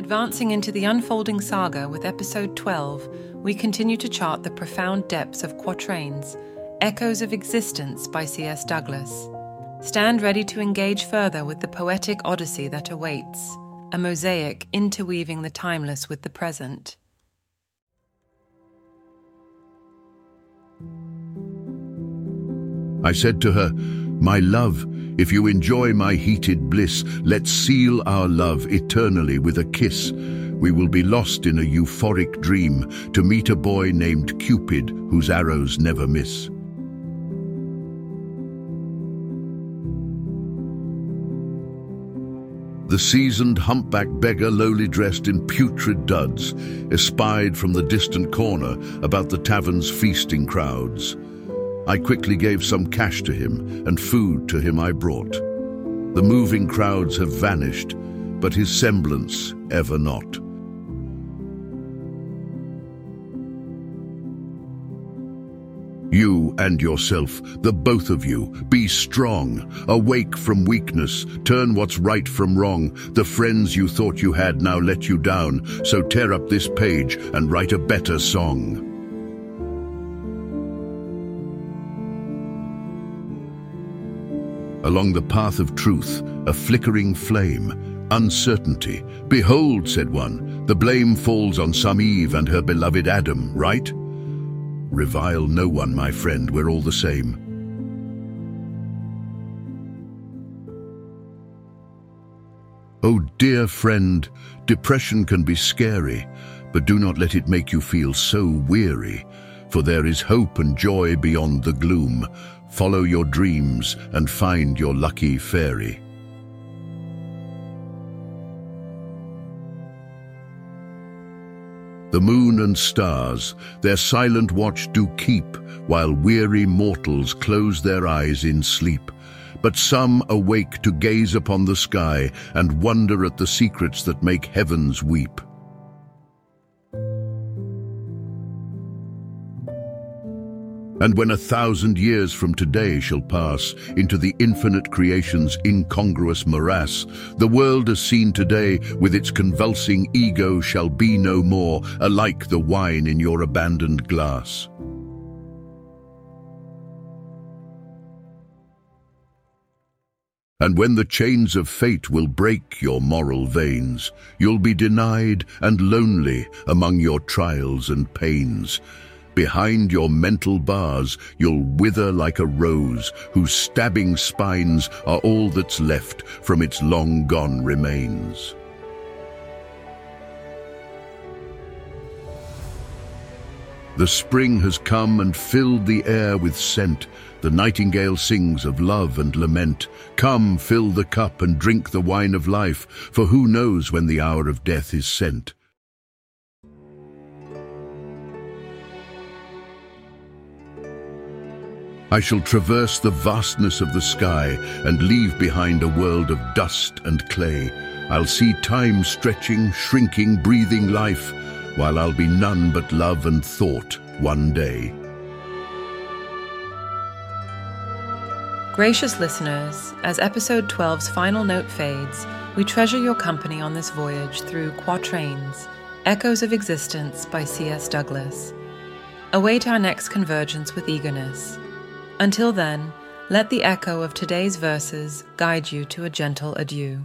Advancing into the unfolding saga with episode 12, we continue to chart the profound depths of quatrains, Echoes of Existence by C.S. Douglas. Stand ready to engage further with the poetic odyssey that awaits, a mosaic interweaving the timeless with the present. I said to her, My love, if you enjoy my heated bliss, let's seal our love eternally with a kiss. We will be lost in a euphoric dream to meet a boy named Cupid whose arrows never miss. The seasoned humpback beggar, lowly dressed in putrid duds, espied from the distant corner about the tavern's feasting crowds. I quickly gave some cash to him, and food to him I brought. The moving crowds have vanished, but his semblance ever not. You and yourself, the both of you, be strong, awake from weakness, turn what's right from wrong. The friends you thought you had now let you down, so tear up this page and write a better song. Along the path of truth, a flickering flame, uncertainty. Behold, said one, the blame falls on some Eve and her beloved Adam, right? Revile no one, my friend, we're all the same. Oh, dear friend, depression can be scary, but do not let it make you feel so weary, for there is hope and joy beyond the gloom. Follow your dreams and find your lucky fairy. The moon and stars, their silent watch do keep, while weary mortals close their eyes in sleep. But some awake to gaze upon the sky and wonder at the secrets that make heavens weep. And when a thousand years from today shall pass into the infinite creation's incongruous morass, the world as seen today with its convulsing ego shall be no more, alike the wine in your abandoned glass. And when the chains of fate will break your moral veins, you'll be denied and lonely among your trials and pains. Behind your mental bars, you'll wither like a rose, whose stabbing spines are all that's left from its long-gone remains. The spring has come and filled the air with scent. The nightingale sings of love and lament. Come, fill the cup and drink the wine of life, for who knows when the hour of death is sent. I shall traverse the vastness of the sky and leave behind a world of dust and clay. I'll see time stretching, shrinking, breathing life, while I'll be none but love and thought one day. Gracious listeners, as episode 12's final note fades, we treasure your company on this voyage through Quatrains, Echoes of Existence by C.S. Douglas. Await our next convergence with eagerness. Until then, let the echo of today's verses guide you to a gentle adieu.